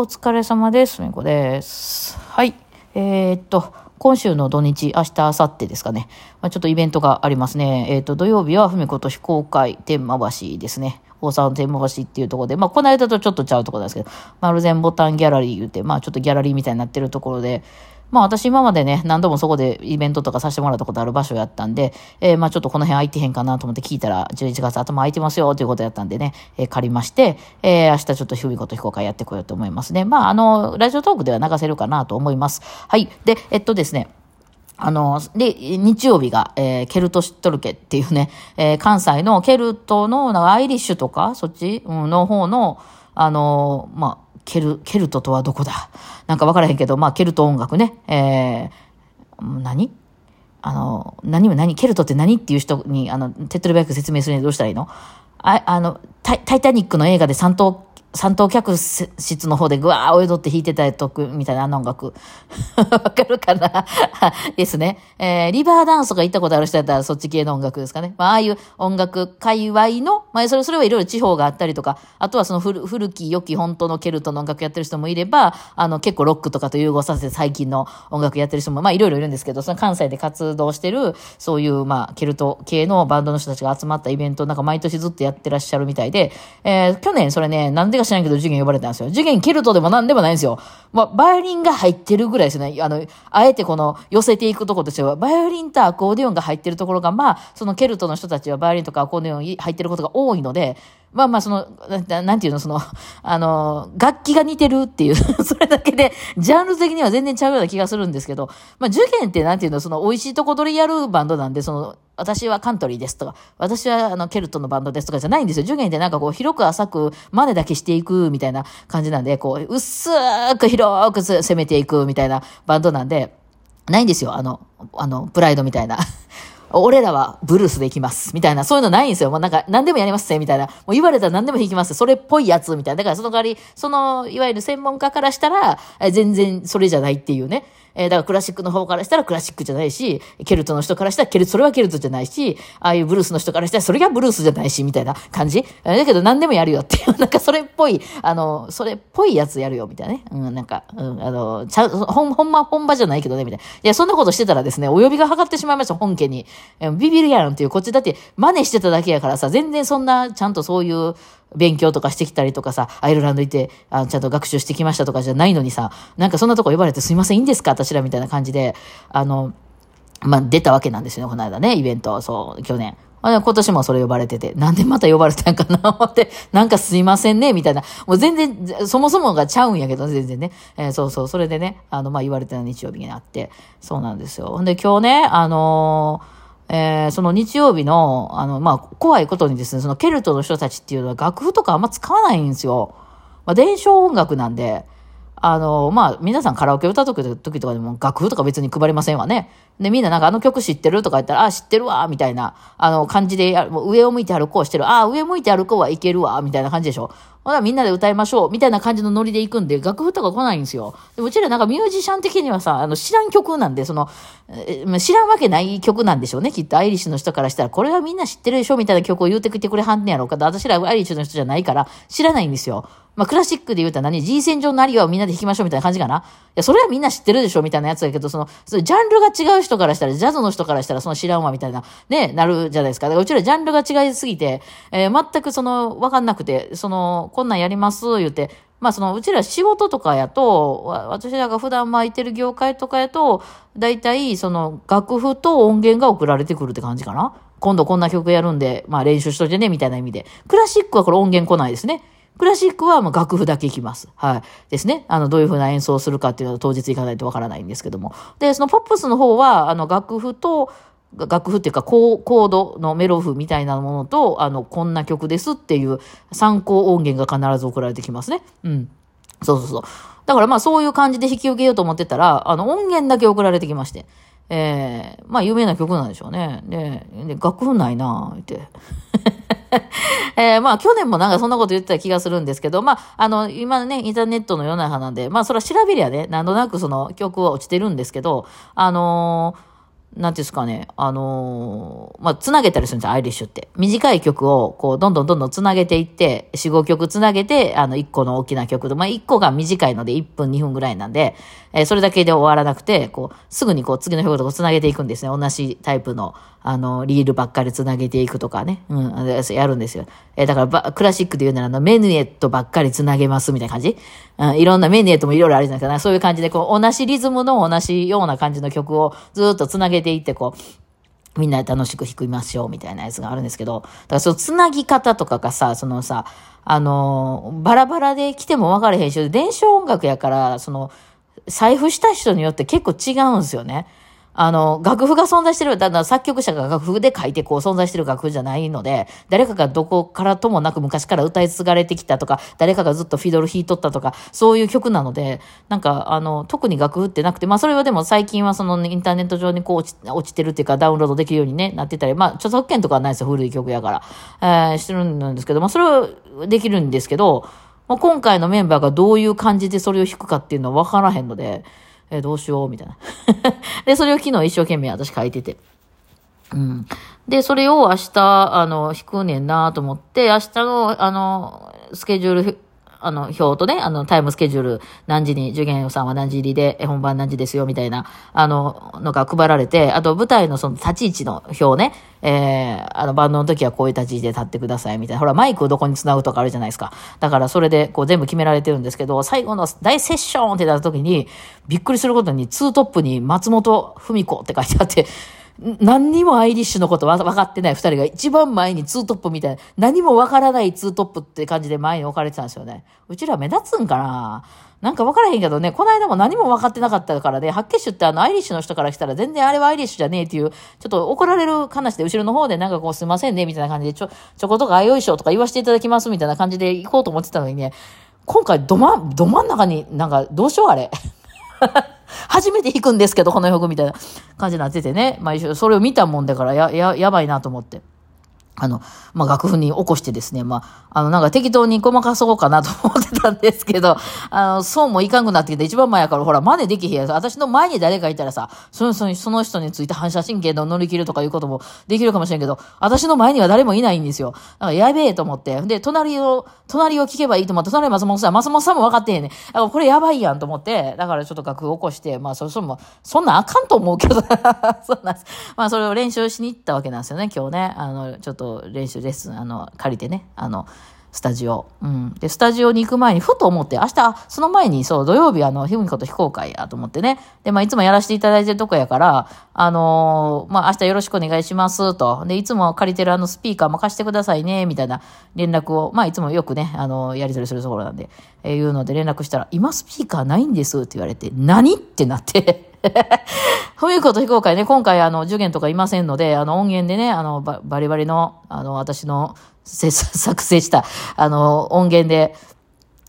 お疲れ様です。みこです。はい。えーっと、今週の土日、明日、明後日ですかね。まあ、ちょっとイベントがありますね。えーっと、土曜日は、ふみこと非公開天満橋ですね。大沢の天満橋っていうところで、まあ、この間とちょっとちゃうところなんですけど、丸善ボタンギャラリー言うて、まあ、ちょっとギャラリーみたいになってるところで、まあ私今までね、何度もそこでイベントとかさせてもらったことある場所やったんで、えーまあちょっとこの辺空いてへんかなと思って聞いたら、11月頭空いてますよということやったんでね、えー借りまして、えー明日ちょっとひみこと非公開やってこようと思いますね。まああの、ラジオトークでは流せるかなと思います。はい。で、えっとですね、あの、で、日曜日が、えーケルト知っとるけっていうね、えー関西のケルトの、アイリッシュとか、そっち、の方の、あの、まあ、ケル、ケルトとはどこだ？なんかわからへんけど、まあ、ケルト音楽ね、えー、何？あの、何も何、ケルトって何っていう人に、あの、手っ取り早く説明するにはどうしたらいいの？あ、あの、タイタイタニックの映画で三等、三等客室の方でぐわー踊って弾いてたとくみたいなあの音楽。わかるかな？ですね。えー、リバーダンスとか行ったことある人だったらそっち系の音楽ですかね。まあ、ああいう音楽界隈の、まあ、それ、それはいろいろ地方があったりとか、あとはその古古き良き本当のケルトの音楽やってる人もいれば、あの、結構ロックとかと融合させて最近の音楽やってる人も、まあ、いろいろいるんですけど、その関西で活動してる、そういう、まあ、ケルト系のバンドの人たちが集まったイベント、なんか毎年ずっとやってらっしゃるみたいで、えー、去年それね、なんでか知らんけど授業呼ばれたんですよ。授業ケルトでもなんでもないんですよ。まあ、バイオリンが入ってるぐらいですよね。あの、あえてこの寄せていくとことしては、バイオリンとアコーディオンが入ってるところが、まあ、そのケルトの人たちはバイオリンとかアコーディオン入ってることが多いので、まあまあ、その、ななんていうの、その、あの、楽器が似てるっていう、それだけで、ジャンル的には全然ちゃうような気がするんですけど、まあ、受験ってなんていうの、その、美味しいとこ取りやるバンドなんで、その、私はカントリーですとか、私はあの、ケルトのバンドですとかじゃないんですよ。受験ってなんかこう、広く浅く、真似だけしていくみたいな感じなんで、こう、薄く広く攻めていくみたいなバンドなんで、ないんですよ。あの、あの、プライドみたいな。俺らはブルースで行きます。みたいな、そういうのないんですよ。もうなんか、何でもやりますね。みたいな。もう言われたら何でも弾きます。それっぽいやつ。みたいな。だからその代わり、その、いわゆる専門家からしたら、全然それじゃないっていうね。えーだからクラシックの方からしたらクラシックじゃないし、ケルトの人からしたらケルト、それはケルトじゃないし、ああいうブルースの人からしたらそれがブルースじゃないし、みたいな感じ。だけど何でもやるよっていう、なんかそれっぽい、あの、それっぽいやつやるよ、みたいなね。うん、なんか、うん、あの、ちゃ、ほん、ほんま、本場じゃないけどね、みたいな。いや、そんなことしてたらですね、お呼びがかかってしまいました、本家に。ビビるやんっていう、こっちだって真似してただけやからさ、全然そんな、ちゃんとそういう、勉強とかしてきたりとかさ、アイルランド行って、あちゃんと学習してきましたとかじゃないのにさ、なんかそんなとこ呼ばれてすいません、いいんですか？私らみたいな感じで、あの、まあ、出たわけなんですよね、この間ね、イベント、そう、去年。今年もそれ呼ばれてて、なんでまた呼ばれたんかな思って、なんかすいませんね、みたいな。もう全然、そもそもがちゃうんやけど、全然ね。えーそうそう、それでね、あの、まあ、言われてた日曜日になって、そうなんですよ。んで、今日ね、あのーえーその日曜日の、あの、まあ、怖いことにですね、そのケルトの人たちっていうのは楽譜とかあんま使わないんですよ。まあ、伝承音楽なんで、あの、まあ、皆さんカラオケ歌う時時とかでも楽譜とか別に配りませんわね。で、みんななんかあの曲知ってるとか言ったら、あ、知ってるわ、みたいな、あの、感じでやる、もう上を向いて歩こうしてる。あ、上向いて歩こうはいけるわ、みたいな感じでしょ。ほら、みんなで歌いましょう、みたいな感じのノリで行くんで、楽譜とか来ないんですよ。でうちらなんかミュージシャン的にはさ、あの、知らん曲なんで、その、え知らんわけない曲なんでしょうね。きっとアイリッシュの人からしたら、これはみんな知ってるでしょみたいな曲を言うてきてくれはんねやろうか。私らアイリッシュの人じゃないから、知らないんですよ。まあ、クラシックで言うたら何 ?G 線上のアリアをみんなで弾きましょうみたいな感じかな？いや、それはみんな知ってるでしょみたいなやつだけど、その、そのジャンルが違う人からしたら、ジャズの人からしたら、その知らんわみたいな、ね、なるじゃないですか。だからうちらジャンルが違いすぎて、えー全くその、わかんなくて、その、こんなんやります、言うて、まあその、うちら仕事とかやと、私らが普段巻いてる業界とかやと、だいたいその、楽譜と音源が送られてくるって感じかな？今度こんな曲やるんで、まあ練習しといてね、みたいな意味で。クラシックはこれ音源来ないですね。クラシックはもう楽譜だけいきます。はい。ですね。あの、どういうふうな演奏をするかっていうのは当日行かないとわからないんですけども。で、そのポップスの方は、あの、楽譜と、楽譜っていうかコードのメロ譜みたいなものと、あの、こんな曲ですっていう参考音源が必ず送られてきますね。うん。そうそうそう。だからまあそういう感じで引き受けようと思ってたら、あの音源だけ送られてきまして。えー、まあ有名な曲なんでしょうね。で、で楽譜ないなぁ、って。えーまあ去年もなんかそんなこと言ってた気がするんですけど、まああの今ね、インターネットの世の中なんで、まあそれは調べりゃね、なんとなくその曲は落ちてるんですけど、あのーなんていうんですかね、あのーまあ、つなげたりするんですよ、アイリッシュって。短い曲を、こう、どんどんどんどんつなげていって、4、5曲つなげて、あの、1個の大きな曲で、まあ、1個が短いので1分、2分ぐらいなんで、えーそれだけで終わらなくて、こう、すぐにこう、次の曲とつなげていくんですね。同じタイプの、あの、リールばっかりつなげていくとかね。うん、やるんですよ。えだからば、クラシックで言うなら、あの、メヌエットばっかりつなげますみたいな感じうん、いろんなメヌエットもいろいろあるじゃないですかな。そういう感じで、こう、同じリズムの同じような感じの曲をずっとつなげていって、こう、みんなで楽しく弾きましょうみたいなやつがあるんですけど、だからそのつなぎ方とかがさ、そのさ、あのバラバラで来ても分かれへんし、電子音楽やから、その、財布した人によって結構違うんですよね。あの、楽譜が存在してる、だから作曲者が楽譜で書いてこう存在してる楽譜じゃないので、誰かがどこからともなく昔から歌い継がれてきたとか、誰かがずっとフィドル弾いとったとか、そういう曲なので、なんか、あの、特に楽譜ってなくて、まあそれはでも最近はそのインターネット上にこう落ち落ちてるっていうかダウンロードできるようにね、なってたり、まあ著作権とかはないですよ、古い曲やから。えーしてるんですけど、まあそれはできるんですけど、まあ、今回のメンバーがどういう感じでそれを弾くかっていうのは分からへんので、えーどうしようみたいな。で、それを昨日一生懸命私書いてて。うん。で、それを明日、あの、引くねんなと思って、明日の、あの、スケジュール、あの、表とね、あの、タイムスケジュール、何時に、受験さんは何時入りで、本番何時ですよ、みたいな、あの、のが配られて、あと舞台のその立ち位置の表ね、えー、あの、バンドの時はこういう立ち位置で立ってください、みたいな。ほら、マイクをどこに繋ぐとかあるじゃないですか。だから、それで、こう、全部決められてるんですけど、最後の大セッションってなった時に、びっくりすることに、ツートップに松本文子って書いてあって、何にもアイリッシュのことわ分かってない二人が。一番前にツートップみたいな、何も分からないツートップって感じで前に置かれてたんですよね。うちら目立つんかな？なんか分からへんけどね、この間も何も分かってなかったからね、ハッケッシュってあのアイリッシュの人からしたら全然あれはアイリッシュじゃねえっていう、ちょっと怒られる話で後ろの方でなんかこうすいませんねみたいな感じでちょ、ちょことかあよいしょとか言わせていただきますみたいな感じで行こうと思ってたのにね、今回どま、ど真ん中になんかどうしようあれ。初めて弾くんですけど、この曲みたいな感じになっててね。まあ、それを見たもんだから、や、や、やばいなと思って。あの、まあ、楽譜に起こしてですね、まあ、あの、なんか適当にごまかそうかなと思ってたんですけど、あの、そうもいかんくなってきて、一番前やから、ほら、真似できへんやつ。私の前に誰かいたらさ、その、そのその人について反射神経の乗り切るとかいうこともできるかもしれんけど、私の前には誰もいないんですよ。だからやべえと思って。で、隣を、隣を聞けばいいと思って、隣松本さん、松本さんも分かってへんねん。だからこれやばいやんと思って、だからちょっと楽譜起こして、まあ、そ、そも、そんなあかんと思うけど、そんなんです、まあ、それを練習しに行ったわけなんですよね、今日ね。あの、ちょっと練習レッスン、あの、借りてね、あの、スタジオ。うん。で、スタジオに行く前に、ふと思って、明日、その前に、そう、土曜日、あの、ひふみこと非公開やと思ってね。で、まあ、いつもやらせていただいてるとこやから、あのーまあ、明日よろしくお願いします、と。で、いつも借りてるあのスピーカーも貸してくださいね、みたいな連絡を、まあ、いつもよくね、あのやり取りするところなんで、えーいうので連絡したら、今スピーカーないんです、って言われて、何？ってなって。ふみこと非公開ね、今回、あの、受験とかいませんので、あの、音源でね、あの、バリバリの、あの、私の、作成した、あの、音源で、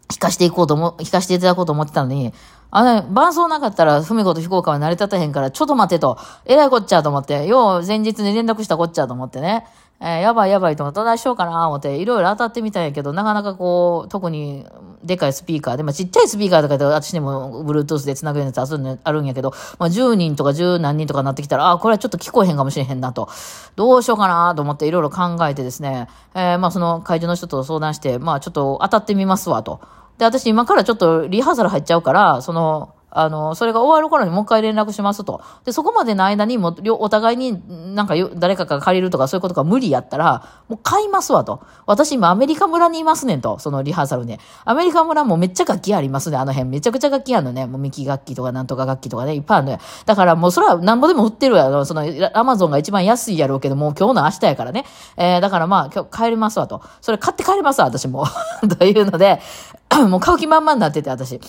弾かしていこうとも、弾かしていただこうと思ってたのに、あの、伴奏なかったら、ふみこと非公開は成り立たへんから、ちょっと待てと、えらいこっちゃと思って、よう前日に連絡したこっちゃと思ってね、えーやばいやばいと思って、どないしようかな思って、いろいろ当たってみたんやけど、なかなかこう、特に、でかいスピーカーで、まあ、ちっちゃいスピーカーとかで、私でも、Bluetooth で繋ぐようなやつあるんあるんやけど、まあ、10人とか10何人とかなってきたら、あ、これはちょっと聞こえへんかもしれへんなと。どうしようかなと思って、いろいろ考えてですね、えーまあ、その会場の人と相談して、まあ、ちょっと当たってみますわと。で、私今からちょっとリハーサル入っちゃうから、その、あの、それが終わる頃にもう一回連絡しますと。で、そこまでの間にも、お互いになんか誰かが借りるとかそういうことが無理やったら、もう買いますわと。私今アメリカ村にいますねんと、そのリハーサルね。アメリカ村もめっちゃ楽器ありますね、あの辺。めちゃくちゃ楽器あるのね。もうミキ楽器とかなんとか楽器とかね、いっぱいあるのよ。だからもうそれはなんぼでも売ってるやろ。その、アマゾンが一番安いやろうけど、もう今日の明日やからね。えー、だからまあ今日帰りますわと。それ買って帰りますわ、私も。というので、もう買う気満々になってて、私。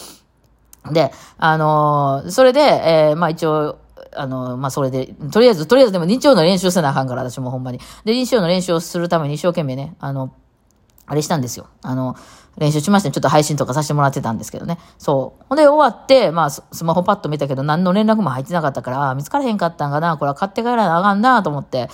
で、あのーそれで、えーまあ一応、あのまあそれで、とりあえず、とりあえずでも日曜の練習せなあかんから、私もほんまに。で、日曜の練習をするために一生懸命ね、あの、あれしたんですよ。あの、練習しましたね。ちょっと配信とかさせてもらってたんですけどね。そう。ほんで終わって、まあスマホパッと見たけど何の連絡も入ってなかったから、あー見つからへんかったんかな。これは買って帰らなあかんなと思って。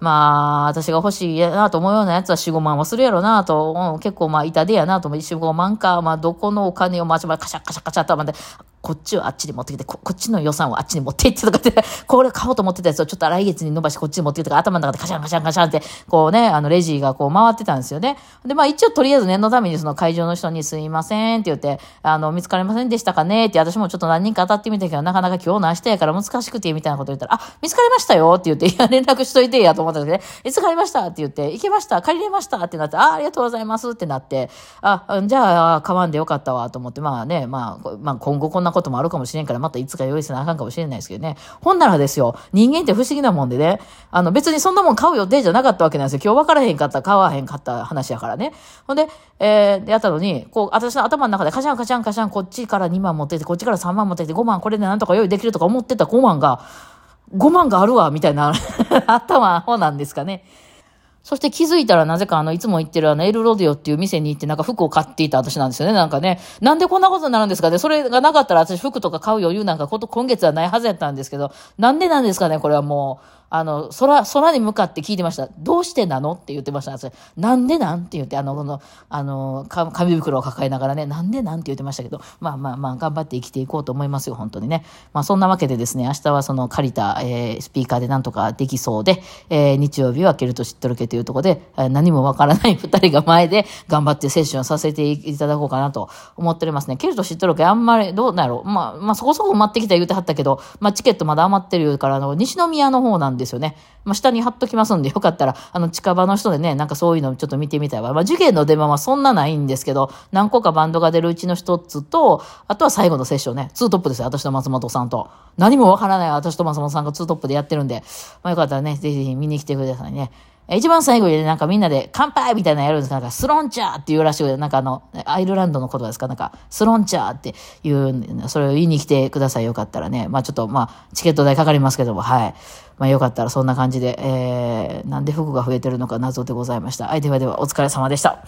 まあ、私が欲しいなと思うようなやつは4、5万はするやろなと、うん結構まあ痛手やなと思う、4、5万か、まあどこのお金をまちまちカシャカシャカシャと、まで、こっちをあっちに持ってきて、こっちの予算をあっちに持っていってとかって、これ買おうと思ってたやつをちょっと来月に伸ばしてこっちに持ってきてとか、頭の中でカシャンカシャンカシャンって、こうね、あの、レジがこう回ってたんですよね。で、まあ一応とりあえず念のためにその会場の人にすいませんって言って、あの、見つかりませんでしたかねって私もちょっと何人か当たってみたけど、なかなか今日何してやから難しくてみたいなこと言ったら、あ、見つかりましたよって言って、いや、連絡しといてやと思ったんですけど、見つかりましたって言って、行けました借りれましたってなって、あ、ありがとうございますってなって、あ、じゃあ、買わんでよかったわと思って、まあね、まあ、まあ今後こんなこともあるかもしれんから、またいつか用意せなあかんかもしれないですけどね。ほんならですよ、人間って不思議なもんでね、あの別にそんなもん買う予定じゃなかったわけなんですよ。今日分からへんかった、買わへんかった話やからね。ほんで、えー、やったのに、こう、私の頭の中でカシャンカシャンカシャン、こっちから2万持ってきて、こっちから3万持ってきて、5万これでなんとか用意できるとか思ってた5万が、5万があるわ、みたいな 頭方なんですかね。そして気づいたらなぜかあの、いつも行ってるあの、エルロディオっていう店に行ってなんか服を買っていた私なんですよね。なんかね、なんでこんなことになるんですかね。それがなかったら私服とか買う余裕なんかこと今月はないはずやったんですけど、なんでなんですかね、これはもう。あの、空、空に向かって聞いてました。どうしてなの？って言ってました。なんでなん？って言って、あの、この、あの、紙袋を抱えながらね、なんでなん？って言ってましたけど、まあまあまあ、頑張って生きていこうと思いますよ、本当にね。まあそんなわけでですね、明日はその借りた、えー、スピーカーでなんとかできそうで、えー、日曜日はケルト知っとるけというところで、えー、何もわからない 二人が前で頑張ってセッションさせていただこうかなと思っておりますね。ケルト知っとるけあんまり、どうなんやろまあ、まあそこそこ埋まってきた言うてはったけど、まあチケットまだ余ってるから、あの、西宮の方なんでですよね。まあ、下に貼っときますんで、よかったら、あの、近場の人でね、なんかそういうのちょっと見てみたいわ。まあ、受験の出番はそんなないんですけど、何個かバンドが出るうちの一つと、あとは最後のセッションね、ツートップですよ、私と松本さんと。何もわからない私と松本さんがツートップでやってるんで、まあ、よかったらね、ぜひぜひ見に来てくださいね。一番最後に、なんかみんなで乾杯みたいなのやるんですか？なんかスロンチャーっていうらしいなんかあの、アイルランドの言葉ですか？なんか、スロンチャーっていう、それを言いに来てください。よかったらね。まあちょっと、まあ、チケット代かかりますけども、はい。まあよかったらそんな感じで、えー、なんで服が増えてるのか謎でございました。はい、ではではお疲れ様でした。